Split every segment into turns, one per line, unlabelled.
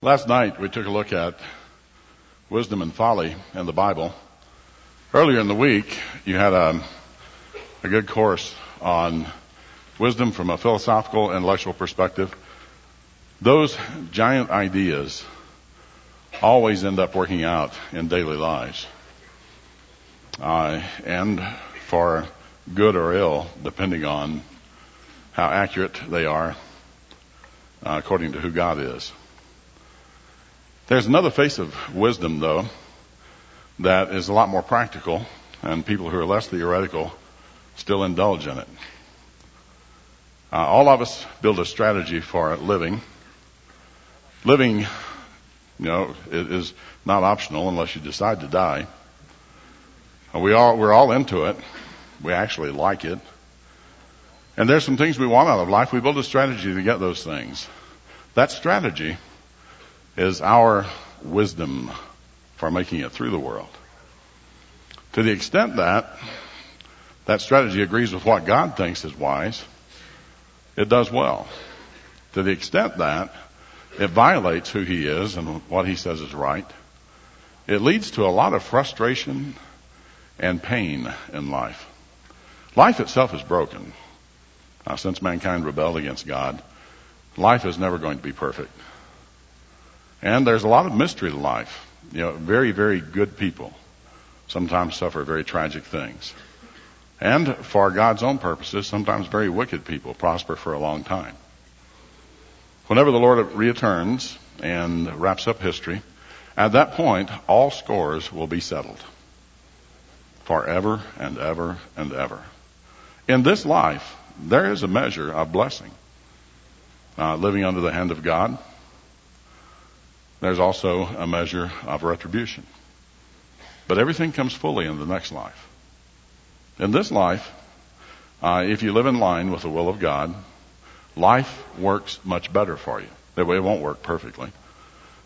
Last night we took a look at wisdom and folly in the Bible. Earlier in the week, you had a, a good course on wisdom from a philosophical, and intellectual perspective. Those giant ideas always end up working out in daily lives. Uh, and for good or ill, depending on how accurate they are, uh, according to who God is. There's another face of wisdom, though, that is a lot more practical, and people who are less theoretical still indulge in it. Uh, all of us build a strategy for living. Living, you know, is not optional unless you decide to die. Uh, we all, we're all into it. We actually like it. And there's some things we want out of life. We build a strategy to get those things. That strategy is our wisdom for making it through the world. To the extent that that strategy agrees with what God thinks is wise, it does well. To the extent that it violates who He is and what He says is right, it leads to a lot of frustration and pain in life. Life itself is broken. Now, since mankind rebelled against God, life is never going to be perfect. And there's a lot of mystery to life. You know, very, very good people sometimes suffer very tragic things. And for God's own purposes, sometimes very wicked people prosper for a long time. Whenever the Lord returns and wraps up history, at that point, all scores will be settled. Forever and ever and ever. In this life, there is a measure of blessing. Uh, living under the hand of God, there's also a measure of retribution. But everything comes fully in the next life. In this life, uh, if you live in line with the will of God, life works much better for you. That way, It won't work perfectly.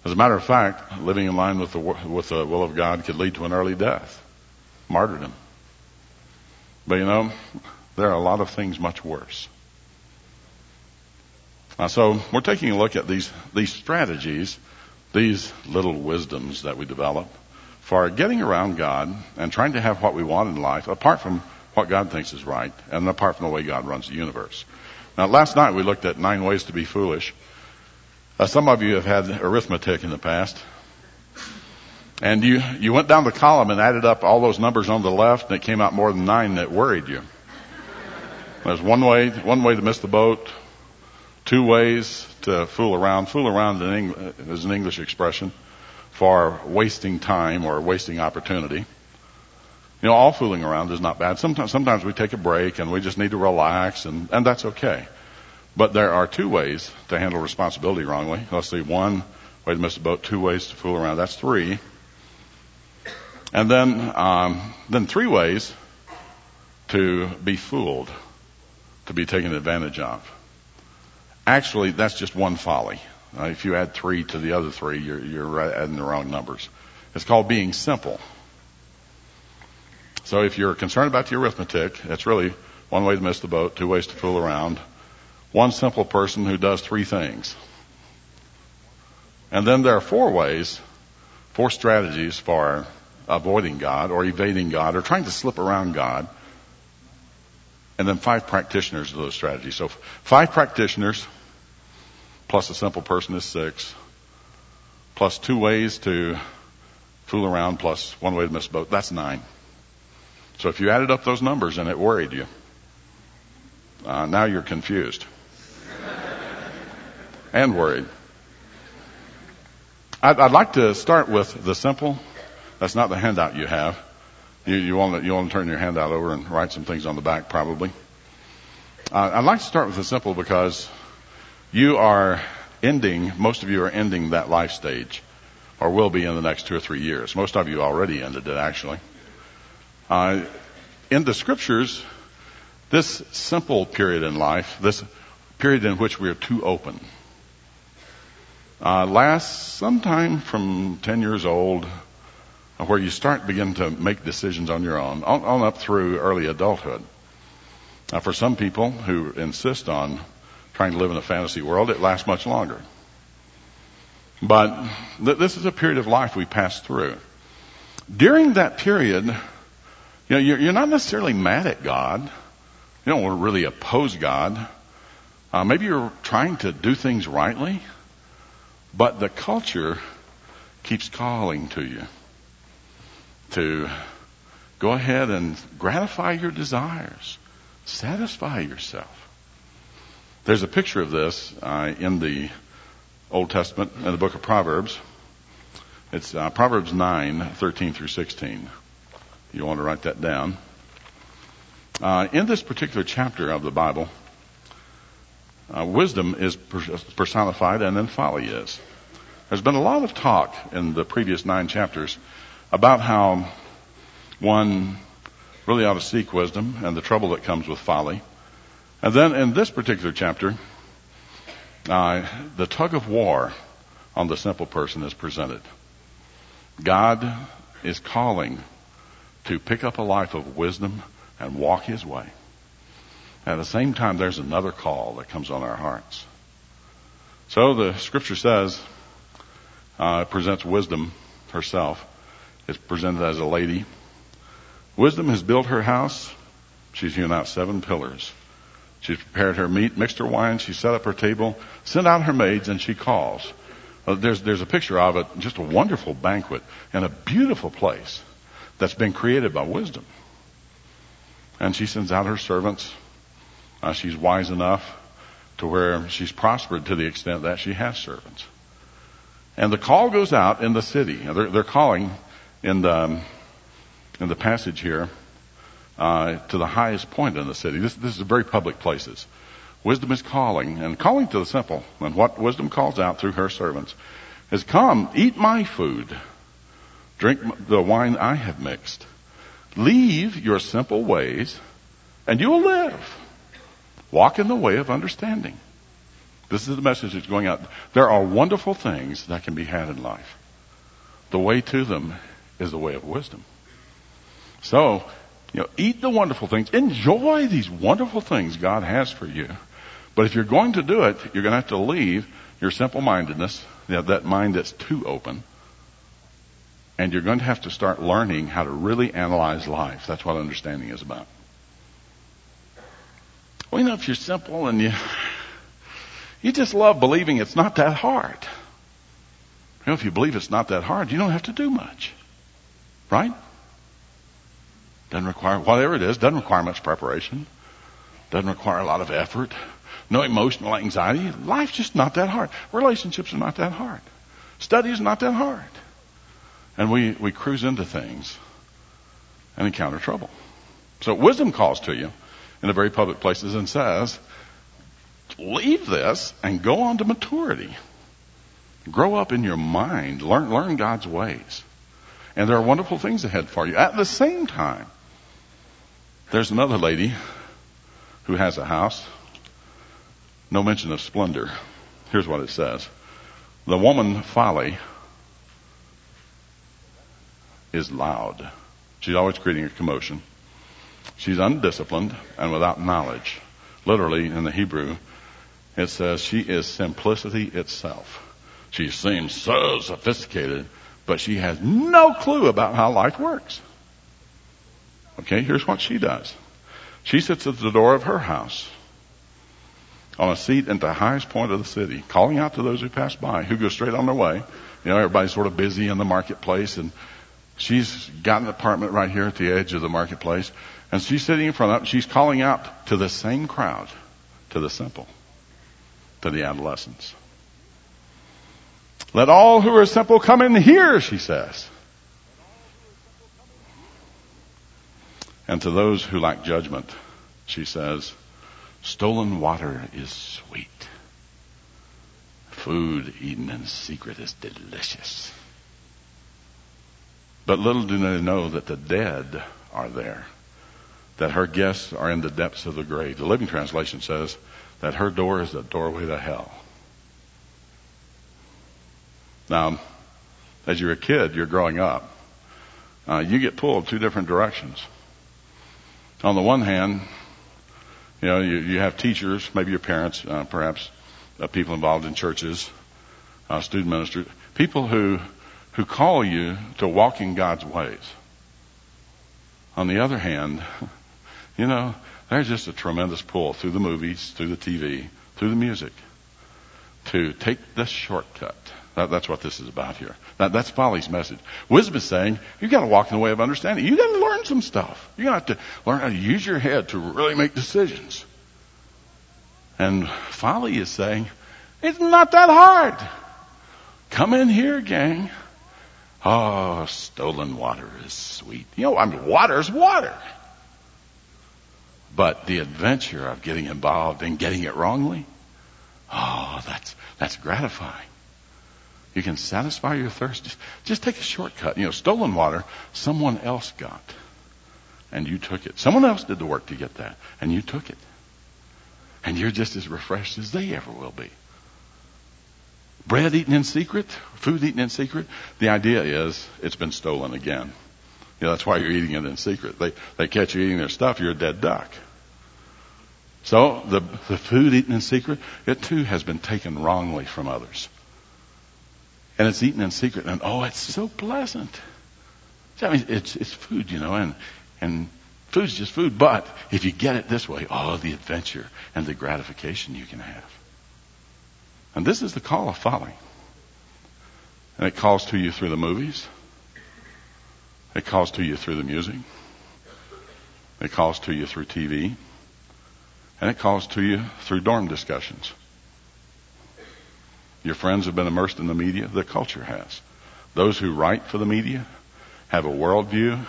As a matter of fact, living in line with the, with the will of God could lead to an early death, martyrdom. But you know, there are a lot of things much worse. Uh, so we're taking a look at these these strategies these little wisdoms that we develop for getting around God and trying to have what we want in life apart from what God thinks is right and apart from the way God runs the universe. Now, last night we looked at nine ways to be foolish. Uh, some of you have had arithmetic in the past. And you, you went down the column and added up all those numbers on the left and it came out more than nine that worried you. There's one way, one way to miss the boat, two ways to fool around. Fool around is an English expression for wasting time or wasting opportunity. You know, all fooling around is not bad. Sometimes, sometimes we take a break and we just need to relax and, and that's okay. But there are two ways to handle responsibility wrongly. Let's see, one way to miss a boat, two ways to fool around. That's three. And then, um, then three ways to be fooled, to be taken advantage of. Actually, that's just one folly. Uh, if you add three to the other three, you're, you're adding the wrong numbers. It's called being simple. So if you're concerned about the arithmetic, that's really one way to miss the boat, two ways to fool around. One simple person who does three things. And then there are four ways, four strategies for avoiding God or evading God or trying to slip around God and then five practitioners of those strategies. So five practitioners plus a simple person is six, plus two ways to fool around, plus one way to miss a boat. That's nine. So if you added up those numbers and it worried you, uh, now you're confused and worried. I'd, I'd, like to start with the simple. That's not the handout you have. You, you want to you want to turn your handout over and write some things on the back, probably. Uh, I'd like to start with the simple because you are ending. Most of you are ending that life stage, or will be in the next two or three years. Most of you already ended it, actually. Uh, in the scriptures, this simple period in life, this period in which we are too open, uh, lasts sometime from 10 years old where you start begin to make decisions on your own, on, on up through early adulthood. Now, for some people who insist on trying to live in a fantasy world, it lasts much longer. But th- this is a period of life we pass through. During that period, you know, you're, you're not necessarily mad at God. You don't really oppose God. Uh, maybe you're trying to do things rightly, but the culture keeps calling to you to go ahead and gratify your desires, satisfy yourself. There's a picture of this uh, in the Old Testament in the book of Proverbs. It's uh, Proverbs 9, 13 through 16. You want to write that down. Uh, in this particular chapter of the Bible, uh, wisdom is personified and then folly is. There's been a lot of talk in the previous nine chapters about how one really ought to seek wisdom and the trouble that comes with folly. And then in this particular chapter, uh, the tug of war on the simple person is presented. God is calling to pick up a life of wisdom and walk his way. At the same time, there's another call that comes on our hearts. So the scripture says, uh, presents wisdom herself. It's presented as a lady. Wisdom has built her house. She's hewn out seven pillars. She's prepared her meat, mixed her wine, she set up her table, sent out her maids, and she calls. Uh, there's, there's a picture of it, just a wonderful banquet in a beautiful place that's been created by wisdom. And she sends out her servants. Uh, she's wise enough to where she's prospered to the extent that she has servants. And the call goes out in the city. They're, they're calling in the, in the passage here uh, to the highest point in the city. This, this is a very public places. Wisdom is calling, and calling to the simple. And what wisdom calls out through her servants is, Come, eat my food, drink the wine I have mixed. Leave your simple ways, and you will live. Walk in the way of understanding. This is the message that's going out. There are wonderful things that can be had in life. The way to them is the way of wisdom. So, you know, eat the wonderful things. Enjoy these wonderful things God has for you. But if you're going to do it, you're going to have to leave your simple mindedness, you know, that mind that's too open. And you're going to have to start learning how to really analyze life. That's what understanding is about. Well, you know, if you're simple and you, you just love believing it's not that hard. You know, if you believe it's not that hard, you don't have to do much. Right? Doesn't require, whatever it is, doesn't require much preparation. Doesn't require a lot of effort. No emotional anxiety. Life's just not that hard. Relationships are not that hard. Study is not that hard. And we, we cruise into things and encounter trouble. So wisdom calls to you in the very public places and says, leave this and go on to maturity. Grow up in your mind. Learn, learn God's ways. And there are wonderful things ahead for you. At the same time, there's another lady who has a house. No mention of splendor. Here's what it says. The woman folly is loud. She's always creating a commotion. She's undisciplined and without knowledge. Literally in the Hebrew, it says she is simplicity itself. She seems so sophisticated, but she has no clue about how life works. Okay, here's what she does. She sits at the door of her house on a seat at the highest point of the city, calling out to those who pass by, who go straight on their way. You know, everybody's sort of busy in the marketplace and she's got an apartment right here at the edge of the marketplace and she's sitting in front of it. She's calling out to the same crowd, to the simple, to the adolescents. Let all who are simple come in here, she says. And to those who lack judgment, she says, stolen water is sweet. Food eaten in secret is delicious. But little do they know that the dead are there, that her guests are in the depths of the grave. The Living Translation says that her door is the doorway to hell. Now, as you're a kid, you're growing up, uh, you get pulled two different directions on the one hand, you know, you, you have teachers, maybe your parents, uh, perhaps uh, people involved in churches, uh, student ministers, people who, who call you to walk in God's ways. On the other hand, you know, there's just a tremendous pull through the movies, through the TV, through the music to take the shortcut. That, that's what this is about here. That, that's folly's message. Wisdom is saying you've got to walk in the way of understanding. You've got to learn some stuff. You got to learn how to use your head to really make decisions. And folly is saying it's not that hard. Come in here, gang. Oh, stolen water is sweet. You know, I mean, water is water. But the adventure of getting involved and getting it wrongly, oh, that's, that's gratifying. You can satisfy your thirst. Just, just take a shortcut. You know, stolen water, someone else got. And you took it. Someone else did the work to get that. And you took it. And you're just as refreshed as they ever will be. Bread eaten in secret, food eaten in secret. The idea is it's been stolen again. You know, that's why you're eating it in secret. They, they catch you eating their stuff, you're a dead duck. So the, the food eaten in secret, it too has been taken wrongly from others. And it's eaten in secret and oh, it's so pleasant. I mean, it's, it's food, you know, and, and food's just food, but if you get it this way, oh, the adventure and the gratification you can have. And this is the call of folly. And it calls to you through the movies. It calls to you through the music. It calls to you through TV. And it calls to you through dorm discussions. Your friends have been immersed in the media. The culture has. Those who write for the media have a worldview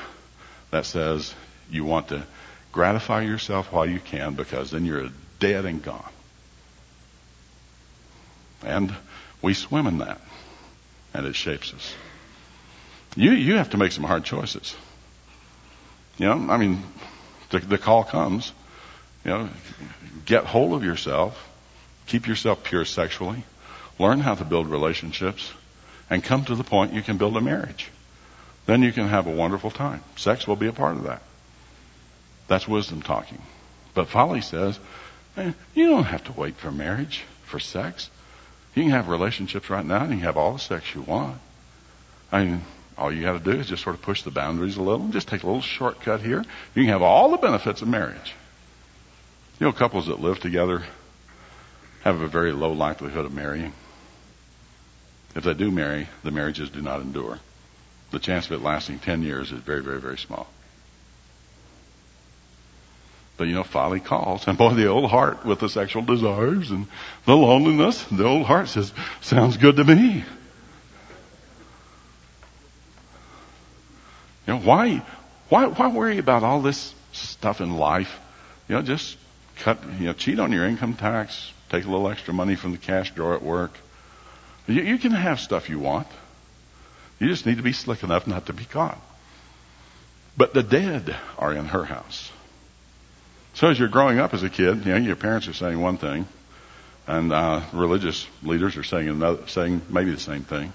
that says you want to gratify yourself while you can because then you're dead and gone. And we swim in that. And it shapes us. You, you have to make some hard choices. You know, I mean, the, the call comes. You know, get hold of yourself. Keep yourself pure sexually. Learn how to build relationships. And come to the point you can build a marriage. Then you can have a wonderful time. Sex will be a part of that. That's wisdom talking. But folly says, eh, you don't have to wait for marriage, for sex. You can have relationships right now and you can have all the sex you want. I mean, all you got to do is just sort of push the boundaries a little, and just take a little shortcut here. You can have all the benefits of marriage. You know, couples that live together have a very low likelihood of marrying. If they do marry, the marriages do not endure. The chance of it lasting 10 years is very, very, very small. But you know, folly calls. And boy, the old heart with the sexual desires and the loneliness, the old heart says, sounds good to me. You know, why, why, why worry about all this stuff in life? You know, just cut, you know, cheat on your income tax, take a little extra money from the cash drawer at work. You, you can have stuff you want. You just need to be slick enough not to be caught. But the dead are in her house. So as you're growing up as a kid, you know, your parents are saying one thing, and uh, religious leaders are saying another, saying maybe the same thing,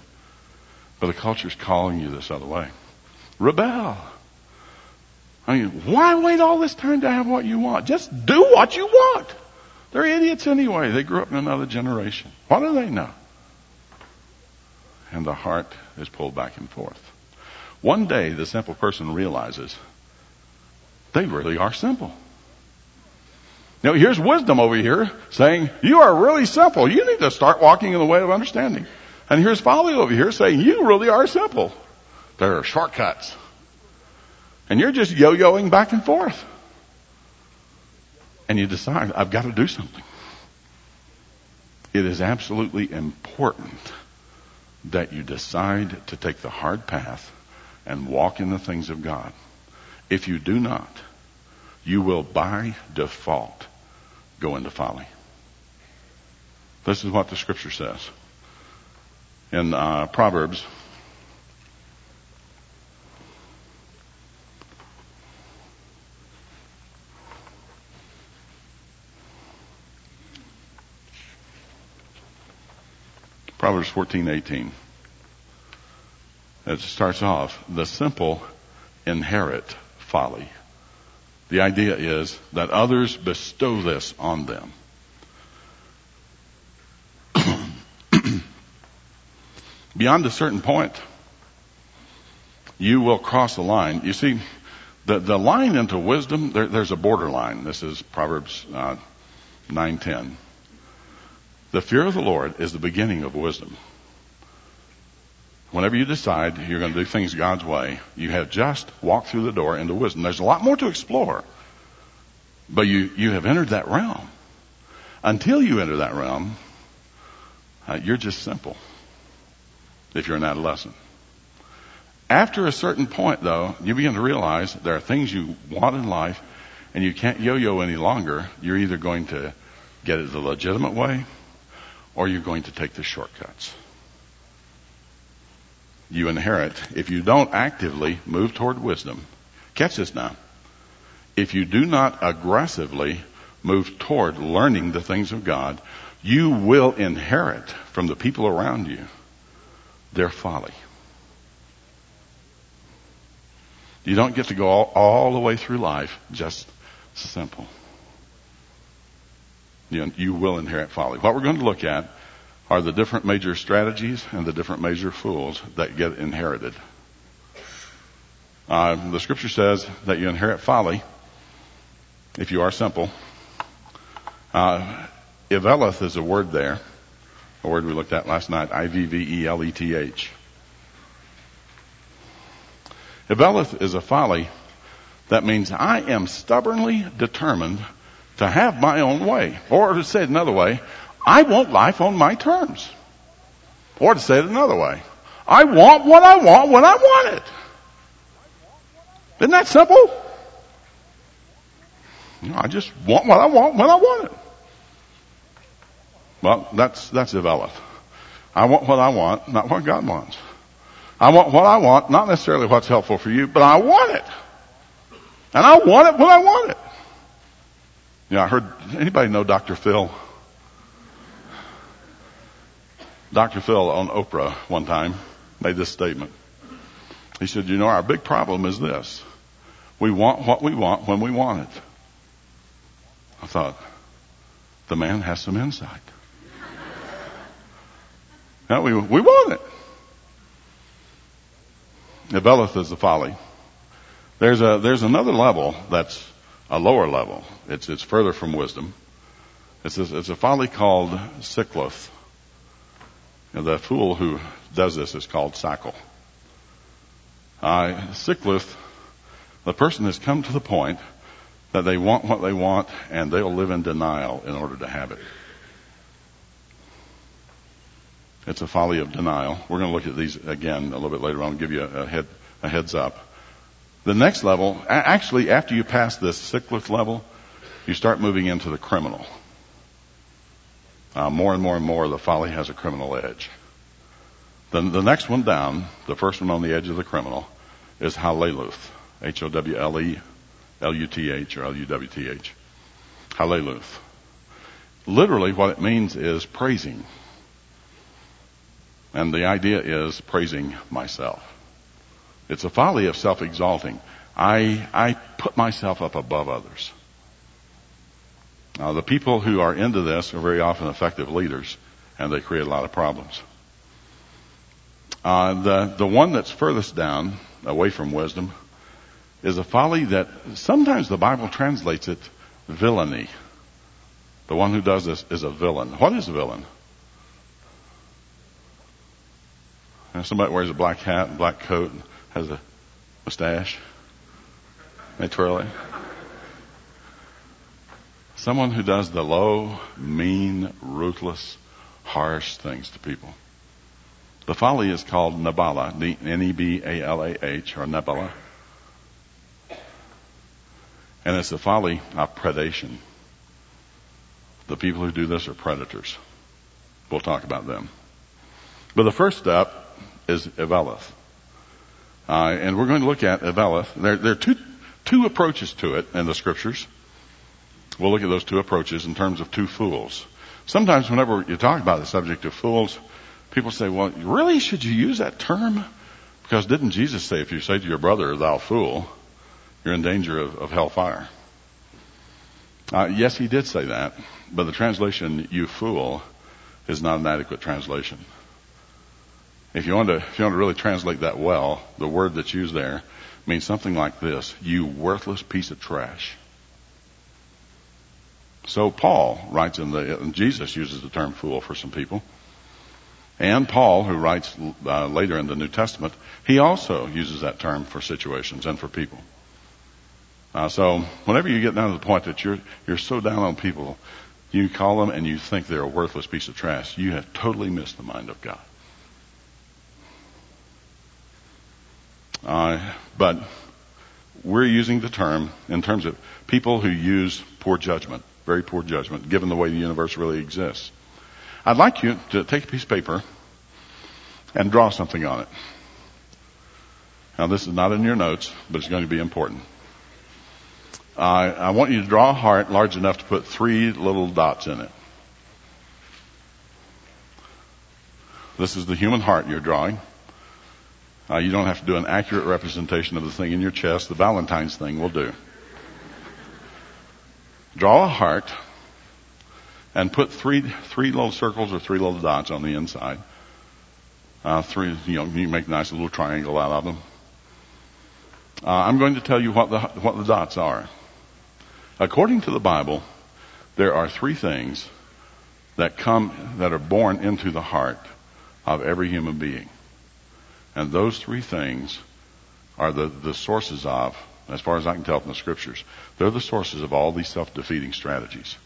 but the culture's calling you this other way. Rebel. I mean, why wait all this time to have what you want? Just do what you want. They're idiots anyway. They grew up in another generation. What do they know? And the heart is pulled back and forth. One day, the simple person realizes they really are simple. Now, here's wisdom over here saying, you are really simple. You need to start walking in the way of understanding. And here's folly over here saying, you really are simple. There are shortcuts. And you're just yo-yoing back and forth. And you decide, I've got to do something. It is absolutely important that you decide to take the hard path and walk in the things of God. If you do not, you will by default go into folly. This is what the scripture says. In uh, Proverbs Proverbs 14:18. It starts off, the simple inherit folly. The idea is that others bestow this on them. Beyond a certain point, you will cross the line. You see, the, the line into wisdom, there, there's a borderline. This is Proverbs uh, 9.10. The fear of the Lord is the beginning of wisdom. Whenever you decide you're going to do things God's way, you have just walked through the door into wisdom. There's a lot more to explore, but you, you have entered that realm. Until you enter that realm, uh, you're just simple if you're an adolescent. After a certain point, though, you begin to realize there are things you want in life and you can't yo-yo any longer. You're either going to get it the legitimate way or you're going to take the shortcuts you inherit if you don't actively move toward wisdom. Catch this now. If you do not aggressively move toward learning the things of God, you will inherit from the people around you their folly. You don't get to go all, all the way through life just simple. You, you will inherit folly. What we're going to look at are the different major strategies and the different major fools that get inherited. Uh, the scripture says that you inherit folly if you are simple. Uh, Iveleth is a word there, a word we looked at last night, I-V-V-E-L-E-T-H. Iveleth is a folly that means I am stubbornly determined to have my own way. Or to say it another way, I want life on my terms. Or to say it another way, I want what I want when I want it. Isn't that simple? You know, I just want what I want when I want it. Well, that's, that's Iveleth. I want what I want, not what God wants. I want what I want, not necessarily what's helpful for you, but I want it. And I want it when I want it. You know, I heard, anybody know Dr. Phil? Dr. Phil on Oprah one time made this statement. He said, you know, our big problem is this. We want what we want when we want it. I thought, the man has some insight. now we, we want it. Iveleth is the folly. There's a, there's another level that's a lower level. It's, it's further from wisdom. It's a, it's a folly called Sikloth. And the fool who does this is called Sackle. Uh, Sikloth, the person has come to the point that they want what they want and they'll live in denial in order to have it. It's a folly of denial. We're going to look at these again a little bit later on. Give you a, head, a heads up. The next level, actually after you pass this Sikloth level, you start moving into the criminal. Uh, more and more and more, the folly has a criminal edge. Then the next one down, the first one on the edge of the criminal, is Haleluth. H-O-W-L-E-L-U-T-H or L-U-W-T-H. Haleluth. Literally what it means is praising. And the idea is praising myself. It's a folly of self-exalting. I, I put myself up above others. Now, the people who are into this are very often effective leaders, and they create a lot of problems. Uh, the the one that's furthest down, away from wisdom, is a folly that sometimes the Bible translates it villainy. The one who does this is a villain. What is a villain? Somebody wears a black hat and black coat and has a mustache. They twirl it. Someone who does the low, mean, ruthless, harsh things to people. The folly is called Nabala, N-E-B-A-L-A-H, or Nabala. And it's the folly of predation. The people who do this are predators. We'll talk about them. But the first step is Iveleth. Uh, and we're going to look at Iveleth. There, there are two, two approaches to it in the scriptures. We'll look at those two approaches in terms of two fools. Sometimes whenever you talk about the subject of fools, people say, well, really should you use that term? Because didn't Jesus say if you say to your brother, thou fool, you're in danger of, of hellfire? Uh, yes, he did say that, but the translation, you fool, is not an adequate translation. If you want to, if you want to really translate that well, the word that's used there means something like this: "You worthless piece of trash." So Paul writes in the, and Jesus uses the term fool for some people. And Paul, who writes uh, later in the New Testament, he also uses that term for situations and for people. Uh, so whenever you get down to the point that you're you're so down on people, you call them and you think they're a worthless piece of trash, you have totally missed the mind of God. Uh, but we're using the term in terms of people who use poor judgment, very poor judgment, given the way the universe really exists. I'd like you to take a piece of paper and draw something on it. Now, this is not in your notes, but it's going to be important. I want you to draw a heart large enough to put three little dots in it. This is the human heart you're drawing. Uh, you don't have to do an accurate representation of the thing in your chest. The Valentine's thing will do. Draw a heart and put three three little circles or three little dots on the inside. Uh, three, you know, you make a nice little triangle out of them. Uh, I'm going to tell you what the what the dots are. According to the Bible, there are three things that come that are born into the heart of every human being, and those three things are the the sources of, as far as I can tell from the scriptures, they're the sources of all these self-defeating strategies.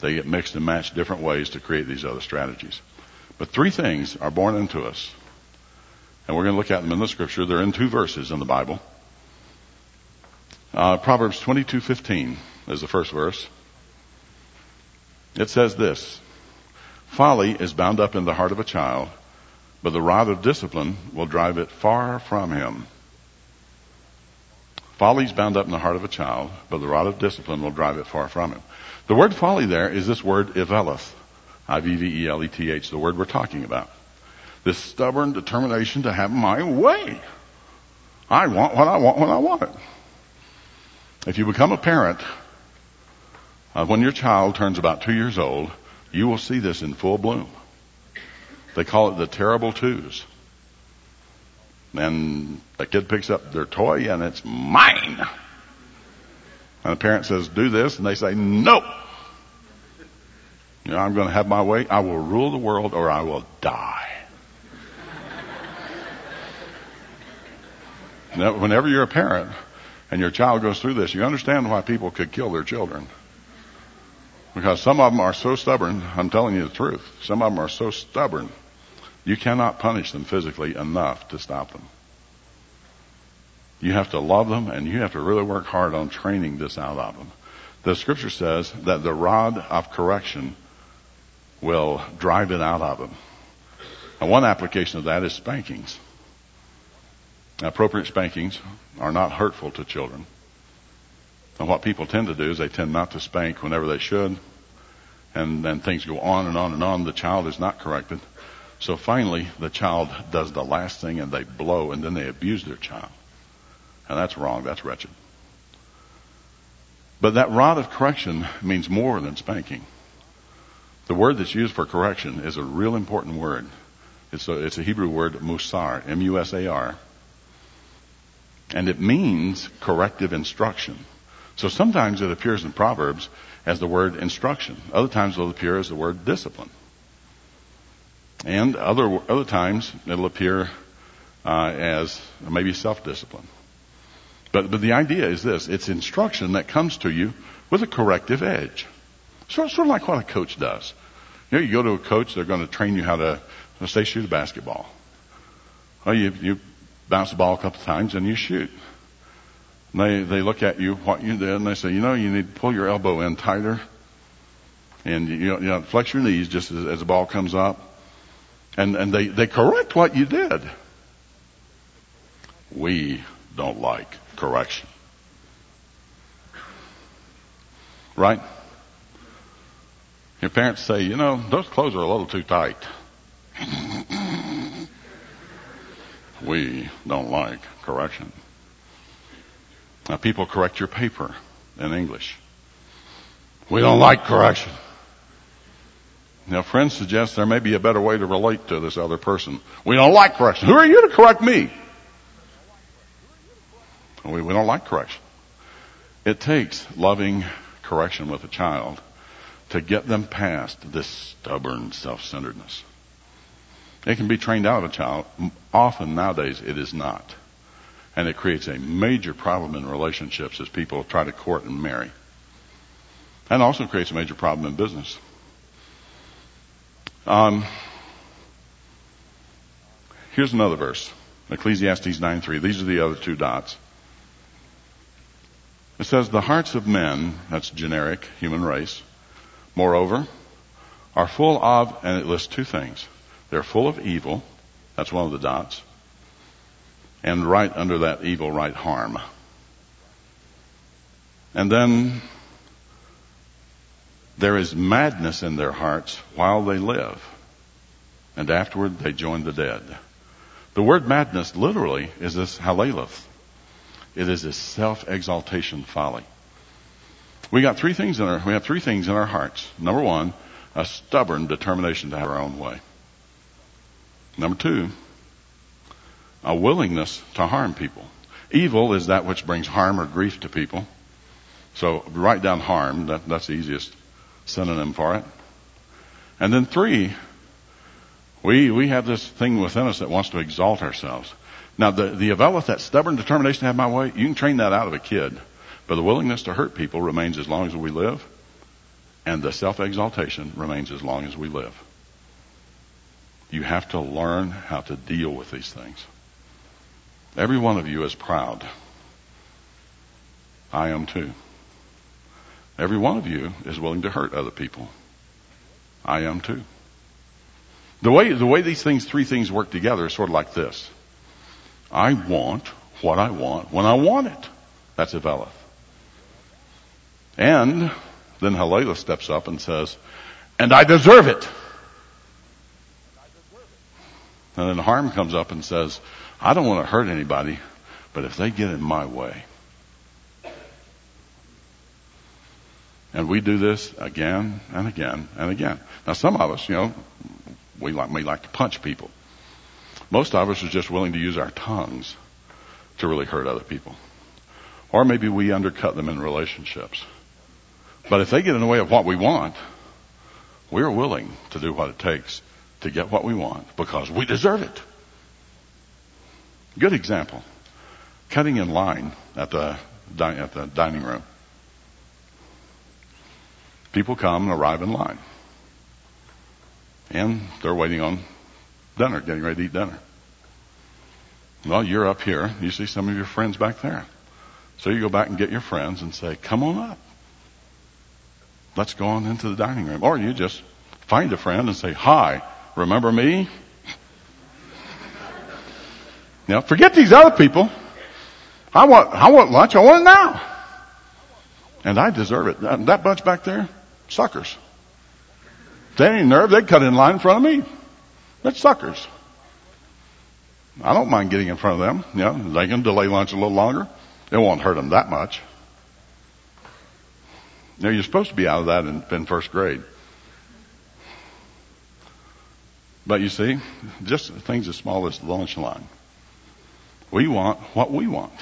They get mixed and matched different ways to create these other strategies. But three things are born into us. And we're going to look at them in the scripture. They're in two verses in the Bible. Uh, Proverbs 22:15 is the first verse. It says this: Folly is bound up in the heart of a child, but the rod of discipline will drive it far from him. Folly is bound up in the heart of a child, but the rod of discipline will drive it far from him. The word folly there is this word iveleth. I-V-V-E-L-E-T-H, the word we're talking about. This stubborn determination to have my way. I want what I want when I want it. If you become a parent, uh, when your child turns about two years old, you will see this in full bloom. They call it the terrible twos. And the kid picks up their toy and it's mine. And the parent says, do this, and they say, no. You know, I'm going to have my way. I will rule the world or I will die. now, whenever you're a parent and your child goes through this, you understand why people could kill their children. Because some of them are so stubborn, I'm telling you the truth. Some of them are so stubborn, you cannot punish them physically enough to stop them. You have to love them and you have to really work hard on training this out of them. The scripture says that the rod of correction will drive it out of them. And one application of that is spankings. Appropriate spankings are not hurtful to children. And what people tend to do is they tend not to spank whenever they should. And then things go on and on and on. The child is not corrected. So finally, the child does the last thing and they blow and then they abuse their child. And that's wrong. That's wretched. But that rod of correction means more than spanking. The word that's used for correction is a real important word. It's a, it's a Hebrew word, musar, M-U-S-A-R. And it means corrective instruction. So sometimes it appears in Proverbs as the word instruction. Other times it'll appear as the word discipline. And other, other times it'll appear uh, as maybe self-discipline. But, but the idea is this. It's instruction that comes to you with a corrective edge. Sort, sort of like what a coach does. You know, you go to a coach, they're going to train you how to, let's say, shoot a basketball. Well, you, you bounce the ball a couple times and you shoot. And they, they look at you, what you did, and they say, you know, you need to pull your elbow in tighter. And you you know flex your knees just as, as the ball comes up. And, and they, they correct what you did. We don't like correction. Right? Your parents say, you know, those clothes are a little too tight. we don't like correction. Now people correct your paper in English. We don't like correction. Now, friends suggest there may be a better way to relate to this other person. We don't like correction. Who are you to correct me? We, we don't like correction. It takes loving correction with a child to get them past this stubborn self-centeredness. It can be trained out of a child. Often nowadays it is not. And it creates a major problem in relationships as people try to court and marry. And also creates a major problem in business. Um, here's another verse. Ecclesiastes 9:3. These are the other two dots. It says, the hearts of men, that's generic, human race, moreover, are full of, and it lists two things. They're full of evil, that's one of the dots, and right under that evil, right harm. And then there is madness in their hearts while they live, and afterward they join the dead. The word madness literally is this halaleth. It is a self-exaltation folly. We got three things in our, we have three things in our hearts. Number one, a stubborn determination to have our own way. Number two, a willingness to harm people. Evil is that which brings harm or grief to people. So write down harm, that, that's the easiest synonym for it. And then three, we, we have this thing within us that wants to exalt ourselves. Now, the, the Aveleth, that stubborn determination to have my way, you can train that out of a kid. But the willingness to hurt people remains as long as we live, and the self-exaltation remains as long as we live. You have to learn how to deal with these things. Every one of you is proud. I am too. Every one of you is willing to hurt other people. I am too. The way, the way these things, three things work together is sort of like this. I want what I want when I want it. That's Eveleth. And then Halela steps up and says, and I deserve it. And then harm comes up and says, I don't want to hurt anybody, but if they get in my way. And we do this again and again and again. Now some of us, you know, we like, we like to punch people. Most of us are just willing to use our tongues to really hurt other people. Or maybe we undercut them in relationships. But if they get in the way of what we want, we're willing to do what it takes to get what we want because we deserve it. Good example. Cutting in line at the, at the dining room. People come and arrive in line. And they're waiting on dinner, getting ready to eat dinner. Well, you're up here. You see some of your friends back there. So you go back and get your friends and say, come on up. Let's go on into the dining room. Or you just find a friend and say, hi, remember me? Now, forget these other people. I want, I want lunch. I want it now. And I deserve it. That, that bunch back there, suckers. If they ain't nerve, they'd cut in line in front of me. They're suckers. I don't mind getting in front of them. You know, they can delay lunch a little longer. It won't hurt them that much. Now you're supposed to be out of that in, in first grade. But you see, just things as small as the lunch line. We want what we want.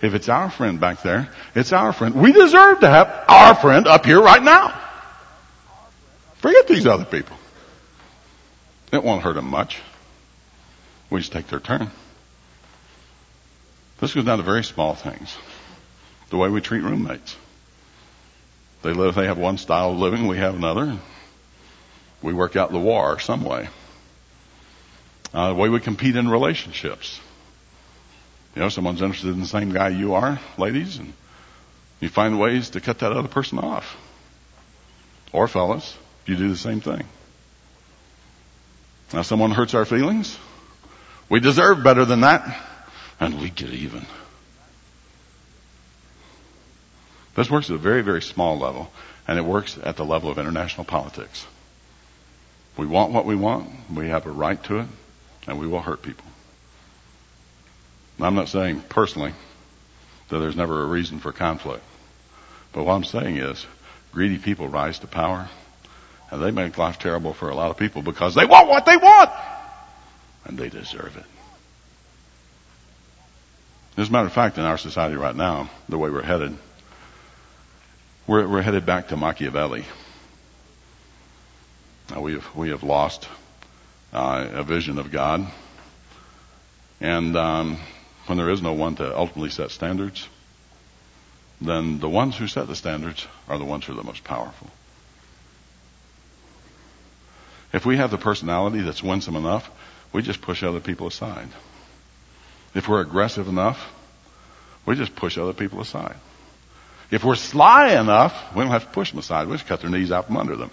If it's our friend back there, it's our friend. We deserve to have our friend up here right now. Forget these other people. It won't hurt them much. We just take their turn. This goes down to very small things. The way we treat roommates. They live, they have one style of living, we have another. We work out the war some way. Uh, the way we compete in relationships. You know, someone's interested in the same guy you are, ladies, and you find ways to cut that other person off. Or fellas, you do the same thing. Now someone hurts our feelings. We deserve better than that. And we get even. This works at a very, very small level. And it works at the level of international politics. We want what we want. We have a right to it. And we will hurt people. I'm not saying personally that there's never a reason for conflict. But what I'm saying is greedy people rise to power And they make life terrible for a lot of people because they want what they want. And they deserve it. As a matter of fact, in our society right now, the way we're headed, we're, we're headed back to Machiavelli. Now we have we have lost uh, a vision of God, and um, when there is no one to ultimately set standards, then the ones who set the standards are the ones who are the most powerful. If we have the personality that's winsome enough, we just push other people aside. If we're aggressive enough, we just push other people aside. If we're sly enough, we don't have to push them aside. We just cut their knees out from under them.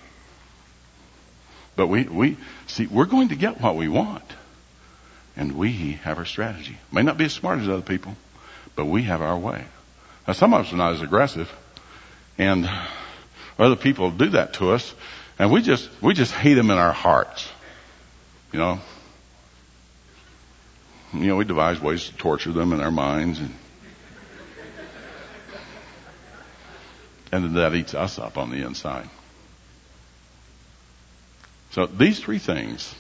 But we, we, see, we're going to get what we want. And we have our strategy. May not be as smart as other people, but we have our way. Now some of us are not as aggressive. And other people do that to us. And we just, we just hate them in our hearts. You know, you know, we devise ways to torture them in our minds and, and that eats us up on the inside. So these three things,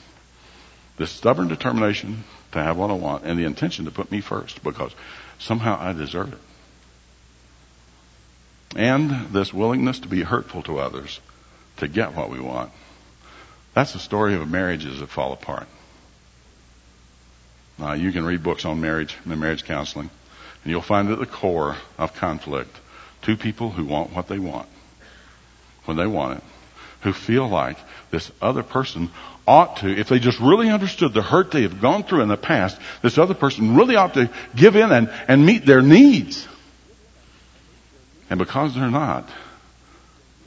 the stubborn determination to have what I want and the intention to put me first because somehow I deserve it. And this willingness to be hurtful to others to get what we want. That's the story of marriages that fall apart. Uh, you can read books on marriage and marriage counseling, and you'll find at the core of conflict two people who want what they want when they want it, who feel like this other person ought to, if they just really understood the hurt they have gone through in the past, this other person really ought to give in and, and meet their needs. And because they're not,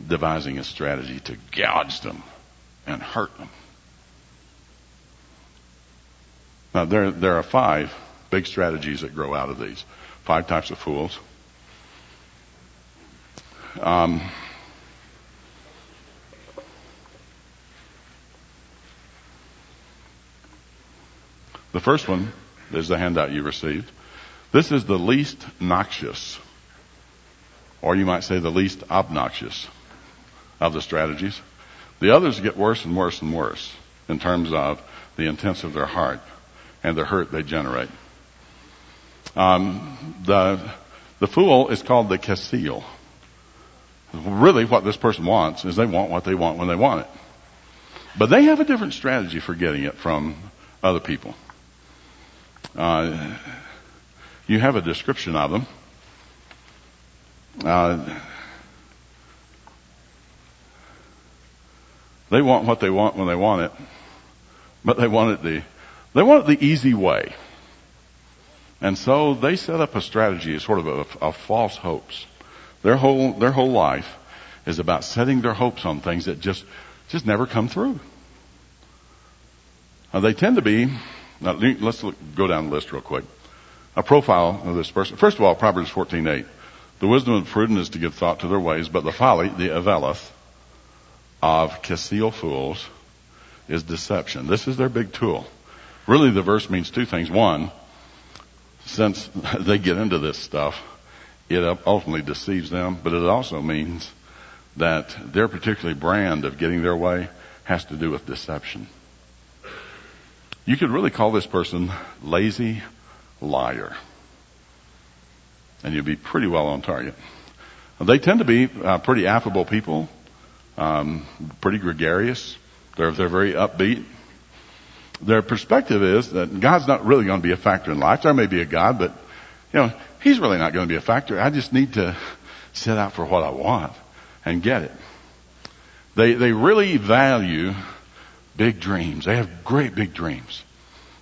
devising a strategy to gouge them and hurt them. Now there, there are five big strategies that grow out of these. Five types of fools. Um, the first one is the handout you received. This is the least noxious, or you might say the least obnoxious of the strategies. The others get worse and worse and worse in terms of the intents of their heart and the hurt they generate. Um, the the fool is called the Casil. Really, what this person wants is they want what they want when they want it, but they have a different strategy for getting it from other people. Uh, you have a description of them. Uh, they want what they want when they want it, but they want it the they want it the easy way. And so they set up a strategy, sort of a, a false hopes. Their whole, their whole life is about setting their hopes on things that just, just never come through. Now they tend to be, now let's look, go down the list real quick. A profile of this person. First of all, Proverbs 14:8. The wisdom of the prudent is to give thought to their ways, but the folly, the aveleth, of Casil fools is deception. This is their big tool. Really, the verse means two things. One, since they get into this stuff, it ultimately deceives them, but it also means that their particular brand of getting their way has to do with deception. You could really call this person lazy liar. And you'd be pretty well on target. They tend to be uh, pretty affable people, um, pretty gregarious. They're, they're very upbeat their perspective is that God's not really going to be a factor in life. There may be a God, but you know, He's really not going to be a factor. I just need to set out for what I want and get it. They, they really value big dreams. They have great big dreams.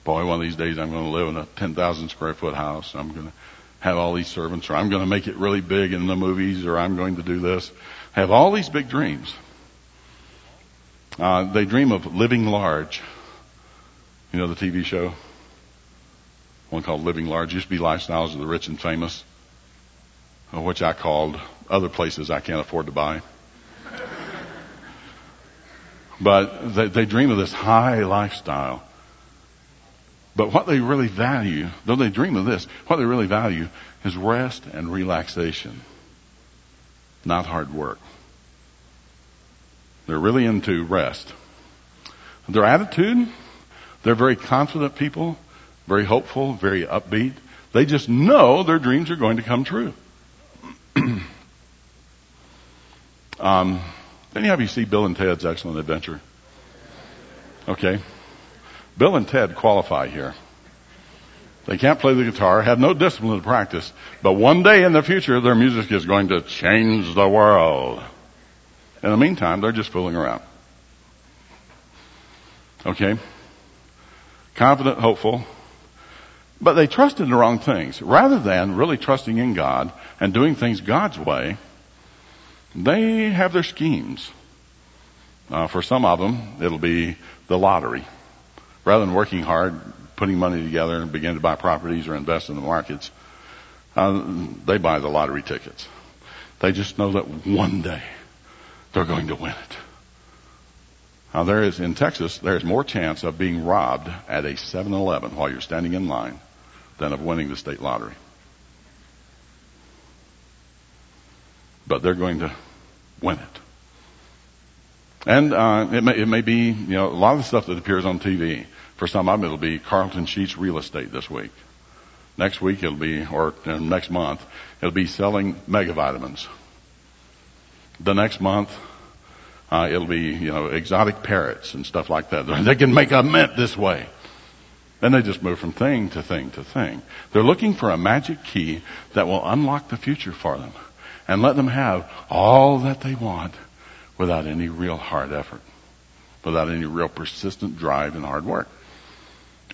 Boy, one of these days I'm going to live in a 10,000 square foot house. I'm going to have all these servants or I'm going to make it really big in the movies or I'm going to do this. Have all these big dreams. Uh, they dream of living large. You know the TV show? One called Living Large. It used to be Lifestyles of the Rich and Famous, uh, which I called other places I can't afford to buy. But they, they dream of this high lifestyle. But what they really value, though they dream of this, what they really value is rest and relaxation, not hard work. They're really into rest. Their attitude, they're very confident people, very hopeful, very upbeat. They just know their dreams are going to come true. um, any of you see Bill and Ted's Excellent Adventure? Okay. Bill and Ted qualify here. They can't play the guitar, have no discipline to practice, but one day in the future their music is going to change the world. In the meantime, they're just fooling around. Okay? Confident, hopeful, but they trust in the wrong things. Rather than really trusting in God and doing things God's way, they have their schemes. Uh, for some of them, it'll be the lottery. Rather than working hard, putting money together and begin to buy properties or invest in the markets, uh, they buy the lottery tickets. They just know that one day they're going to win it. Now there is, in Texas, there's more chance of being robbed at a 7-Eleven while you're standing in line than of winning the state lottery. But they're going to win it. And uh, it, may, it may be, you know, a lot of the stuff that appears on TV. For some of them, it'll be Carleton Sheets Real Estate this week. Next week, it'll be, or uh, next month, it'll be selling megavitamins. The next month, uh, it'll be, you know, exotic parrots and stuff like that. They can make a mint this way. Then they just move from thing to thing to thing. They're looking for a magic key that will unlock the future for them and let them have all that they want without any real hard effort, without any real persistent drive and hard work.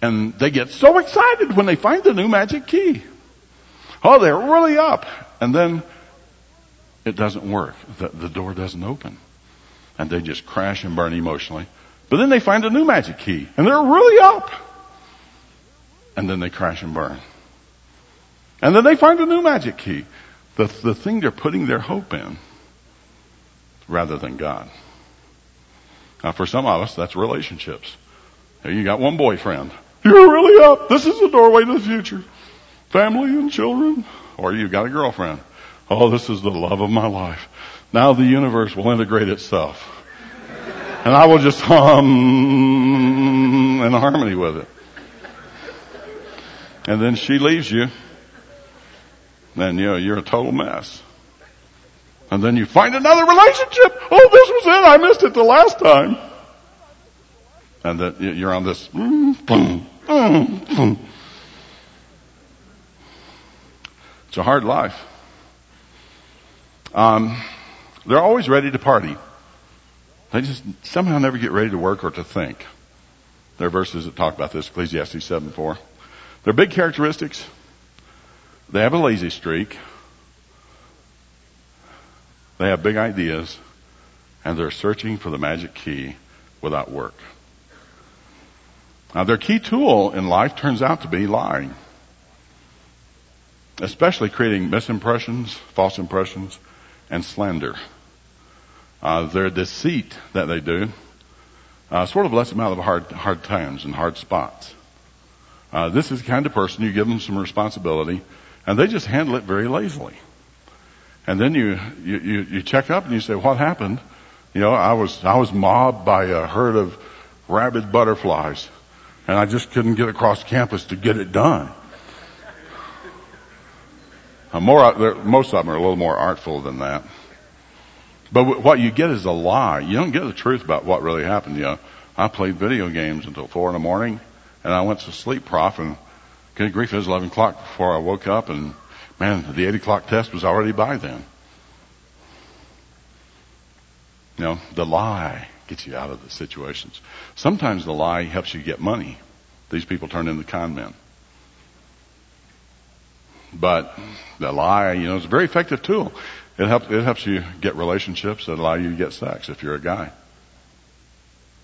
And they get so excited when they find the new magic key. Oh, they're really up. And then it doesn't work. The, the door doesn't open. And they just crash and burn emotionally. But then they find a new magic key and they're really up and then they crash and burn. And then they find a new magic key. The, the thing they're putting their hope in rather than God. Now for some of us, that's relationships. You got one boyfriend. You're really up. This is the doorway to the future. Family and children. Or you've got a girlfriend. Oh, this is the love of my life. Now the universe will integrate itself. And I will just hum in harmony with it and then she leaves you, then you know, you're a total mess. And then you find another relationship. Oh, this was it. I missed it the last time. And that you're on this. It's a hard life. Um, they're always ready to party. They just somehow never get ready to work or to think. There are verses that talk about this, Ecclesiastes 7 4. Their big characteristics, they have a lazy streak. They have big ideas and they're searching for the magic key without work. Now their key tool in life turns out to be lying. Especially creating misimpressions, false impressions, and slander. Uh, their deceit that they do uh, sort of lets them out of hard, hard times and hard spots. Uh, this is the kind of person you give them some responsibility, and they just handle it very lazily. And then you, you, you, you check up and you say, what happened? You know, I was, I was mobbed by a herd of rabid butterflies, and I just couldn't get across campus to get it done. Uh, more, most of them are a little more artful than that. But what you get is a lie. You don't get the truth about what really happened. You know, I played video games until four in the morning and I went to sleep, prof, and good grief, it was 11 o'clock before I woke up, and man, the 8 o'clock test was already by then. You know, the lie gets you out of the situations. Sometimes the lie helps you get money. These people turn into con men. But the lie, you know, is a very effective tool. It helps, it helps you get relationships that allow you to get sex if you're a guy.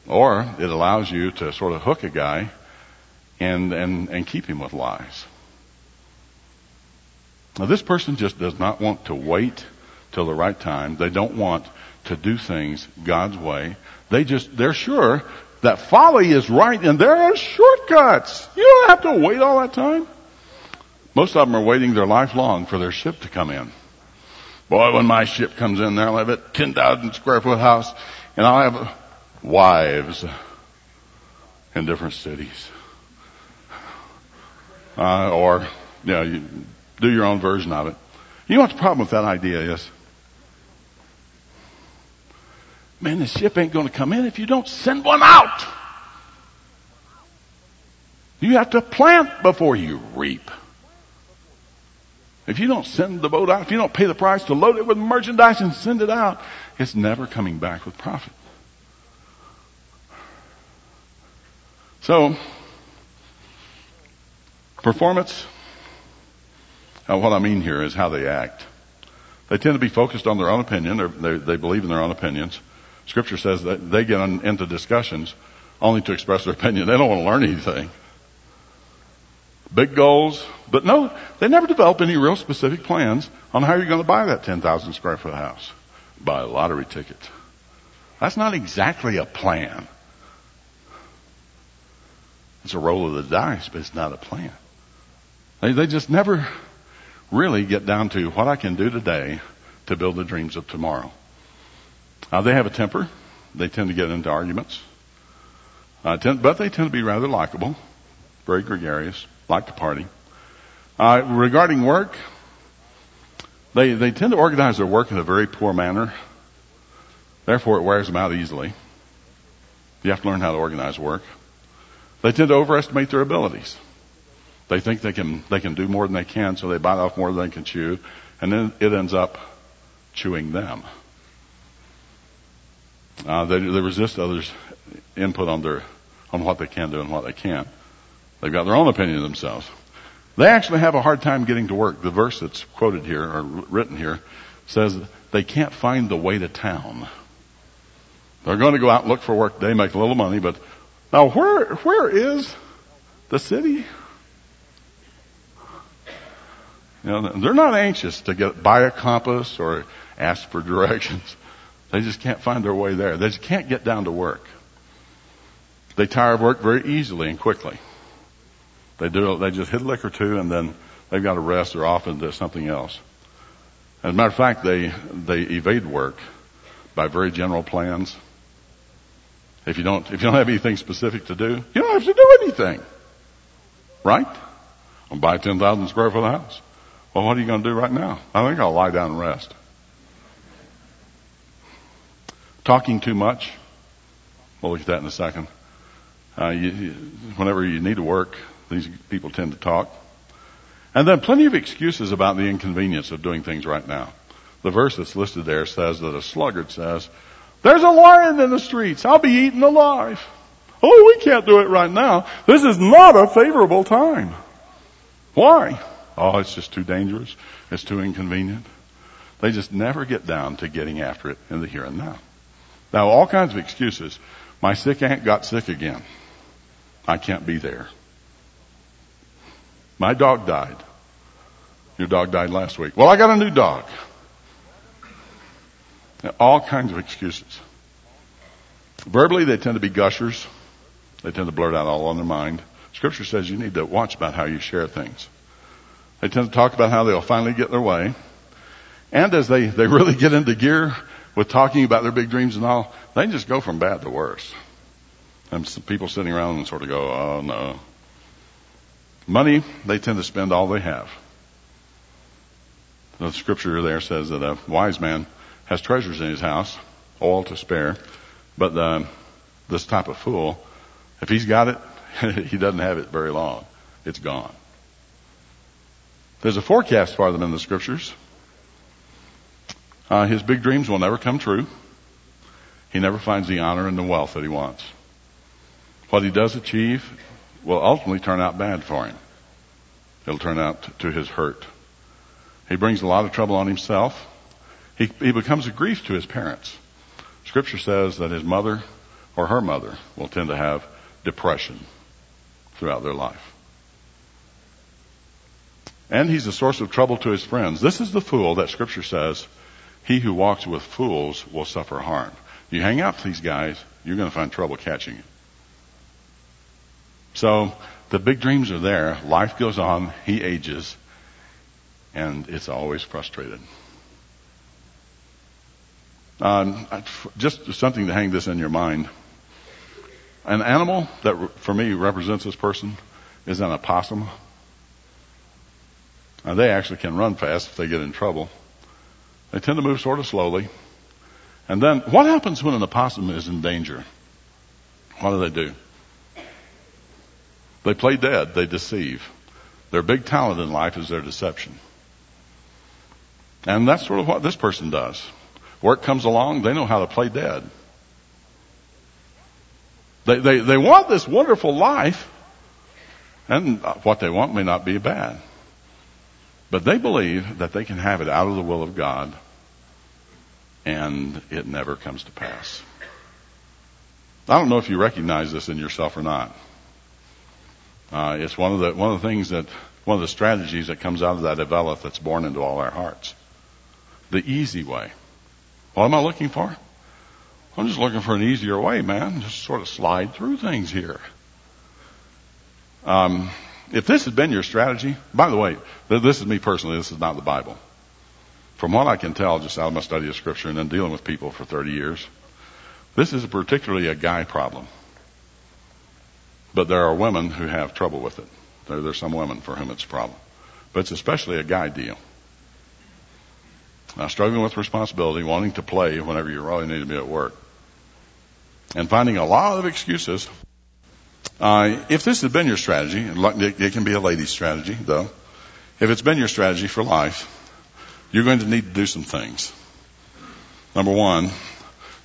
Or it allows you to sort of hook a guy and, and, and keep him with lies. Now this person just does not want to wait till the right time. They don't want to do things God's way. They just, they're sure that folly is right and there are shortcuts. You don't have to wait all that time. Most of them are waiting their life long for their ship to come in. Boy, when my ship comes in there, I'll have a 10,000 square foot house and I'll have wives in different cities. Uh, or, you know, you do your own version of it. You know what the problem with that idea is? Man, the ship ain't going to come in if you don't send one out. You have to plant before you reap. If you don't send the boat out, if you don't pay the price to load it with merchandise and send it out, it's never coming back with profit. So, performance, uh, what I mean here is how they act. They tend to be focused on their own opinion. They, they believe in their own opinions. Scripture says that they get on, into discussions only to express their opinion. They don't want to learn anything. Big goals, but no, they never develop any real specific plans on how you're going to buy that 10,000 square foot house. Buy a lottery ticket. That's not exactly a plan. It's a roll of the dice, but it's not a plan. They, they just never really get down to what I can do today to build the dreams of tomorrow. Uh, they have a temper. They tend to get into arguments. Uh, tend, but they tend to be rather likable, very gregarious, like to party. Uh, regarding work, they, they tend to organize their work in a very poor manner. Therefore, it wears them out easily. You have to learn how to organize work. They tend to overestimate their abilities. They think they can, they can do more than they can, so they bite off more than they can chew, and then it ends up chewing them. Uh, they, they resist others' input on their, on what they can do and what they can't. They've got their own opinion of themselves. They actually have a hard time getting to work. The verse that's quoted here, or written here, says they can't find the way to town. They're going to go out and look for work. They make a little money, but now where, where is the city? You know, they're not anxious to get buy a compass or ask for directions. They just can't find their way there. They just can't get down to work. They tire of work very easily and quickly. They do, they just hit a lick or two and then they've got to rest or off into something else. As a matter of fact, they, they evade work by very general plans. If you don't, if you don't have anything specific to do, you don't have to do anything. Right? I'll buy a 10,000 square foot house. Well, what are you going to do right now? I think I'll lie down and rest. Talking too much. We'll look at that in a second. Uh, you, you, whenever you need to work, these people tend to talk. And then plenty of excuses about the inconvenience of doing things right now. The verse that's listed there says that a sluggard says, there's a lion in the streets. I'll be eaten alive. Oh, we can't do it right now. This is not a favorable time. Why? Oh, it's just too dangerous. It's too inconvenient. They just never get down to getting after it in the here and now. Now, all kinds of excuses. My sick aunt got sick again. I can't be there. My dog died. Your dog died last week. Well, I got a new dog. All kinds of excuses. Verbally, they tend to be gushers. They tend to blurt out all on their mind. Scripture says you need to watch about how you share things. They tend to talk about how they'll finally get their way. And as they, they really get into gear with talking about their big dreams and all, they just go from bad to worse. And people sitting around and sort of go, oh no. Money, they tend to spend all they have. The scripture there says that a wise man has treasures in his house, all to spare, but uh, this type of fool, if he's got it, he doesn't have it very long. It's gone. There's a forecast for them in the scriptures. Uh, his big dreams will never come true. He never finds the honor and the wealth that he wants. What he does achieve will ultimately turn out bad for him. It'll turn out to his hurt. He brings a lot of trouble on himself. He, he becomes a grief to his parents. Scripture says that his mother or her mother will tend to have depression throughout their life. And he's a source of trouble to his friends. This is the fool that scripture says, he who walks with fools will suffer harm. You hang out with these guys, you're going to find trouble catching you. So the big dreams are there. Life goes on. He ages. And it's always frustrated. Um, just something to hang this in your mind. An animal that for me represents this person is an opossum. Now they actually can run fast if they get in trouble. They tend to move sort of slowly. And then what happens when an opossum is in danger? What do they do? They play dead. They deceive. Their big talent in life is their deception. And that's sort of what this person does. Work comes along, they know how to play dead. They, they, they want this wonderful life, and what they want may not be bad. But they believe that they can have it out of the will of God, and it never comes to pass. I don't know if you recognize this in yourself or not. Uh, it's one of the one of the things that one of the strategies that comes out of that Eveleth that's born into all our hearts. The easy way. What am I looking for? I'm just looking for an easier way, man. Just sort of slide through things here. Um, if this has been your strategy, by the way, this is me personally. This is not the Bible. From what I can tell, just out of my study of Scripture and then dealing with people for 30 years, this is particularly a guy problem. But there are women who have trouble with it. There, there's some women for whom it's a problem. But it's especially a guy deal. Now, struggling with responsibility, wanting to play whenever you really need to be at work, and finding a lot of excuses. Uh, if this has been your strategy, it can be a lady's strategy, though. If it's been your strategy for life, you're going to need to do some things. Number one,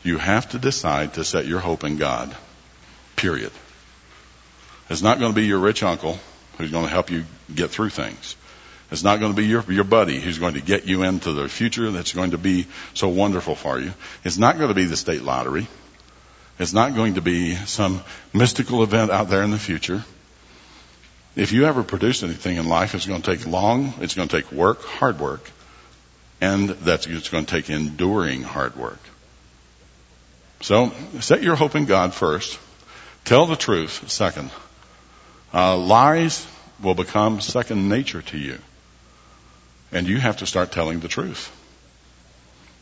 you have to decide to set your hope in God. Period. It's not going to be your rich uncle who's going to help you get through things. It's not going to be your, your buddy who's going to get you into the future that's going to be so wonderful for you. It's not going to be the state lottery. It's not going to be some mystical event out there in the future. If you ever produce anything in life, it's going to take long, it's going to take work, hard work, and that's it's going to take enduring hard work. So set your hope in God first. Tell the truth second. Uh, lies will become second nature to you. And you have to start telling the truth.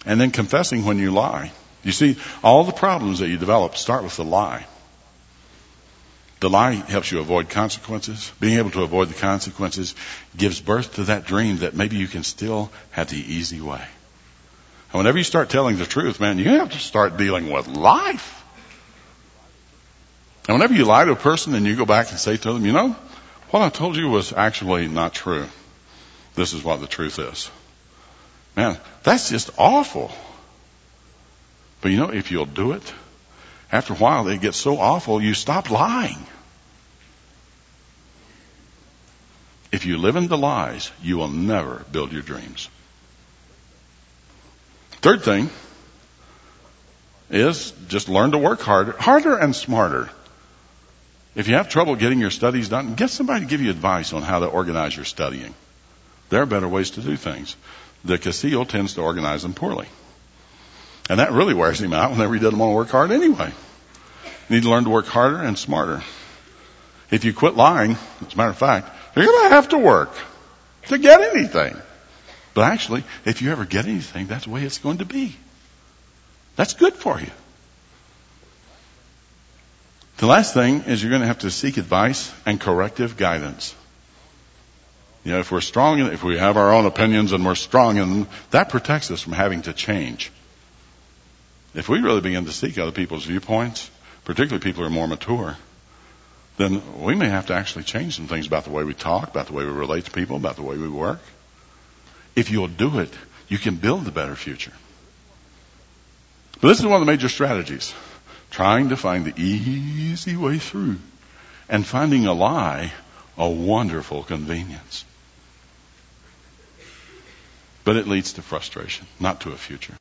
And then confessing when you lie. You see, all the problems that you develop start with the lie. The lie helps you avoid consequences. Being able to avoid the consequences gives birth to that dream that maybe you can still have the easy way. And whenever you start telling the truth, man, you have to start dealing with life. And whenever you lie to a person and you go back and say to them, you know, what I told you was actually not true. This is what the truth is. Man, that's just awful. But you know, if you'll do it, after a while it gets so awful you stop lying. If you live in the lies, you will never build your dreams. Third thing is just learn to work harder, harder and smarter. If you have trouble getting your studies done, get somebody to give you advice on how to organize your studying. There are better ways to do things. The Casil tends to organize them poorly. And that really wears him out whenever he doesn't want to work hard anyway. You need to learn to work harder and smarter. If you quit lying, as a matter of fact, you're going to have to work to get anything. But actually, if you ever get anything, that's the way it's going to be. That's good for you. The last thing is you're going to have to seek advice and corrective guidance. You know, if we're strong, if we have our own opinions and we're strong them, that protects us from having to change. If we really begin to seek other people's viewpoints, particularly people who are more mature, then we may have to actually change some things about the way we talk, about the way we relate to people, about the way we work. If you'll do it, you can build a better future. But this is one of the major strategies trying to find the easy way through and finding a lie a wonderful convenience. But it leads to frustration, not to a future.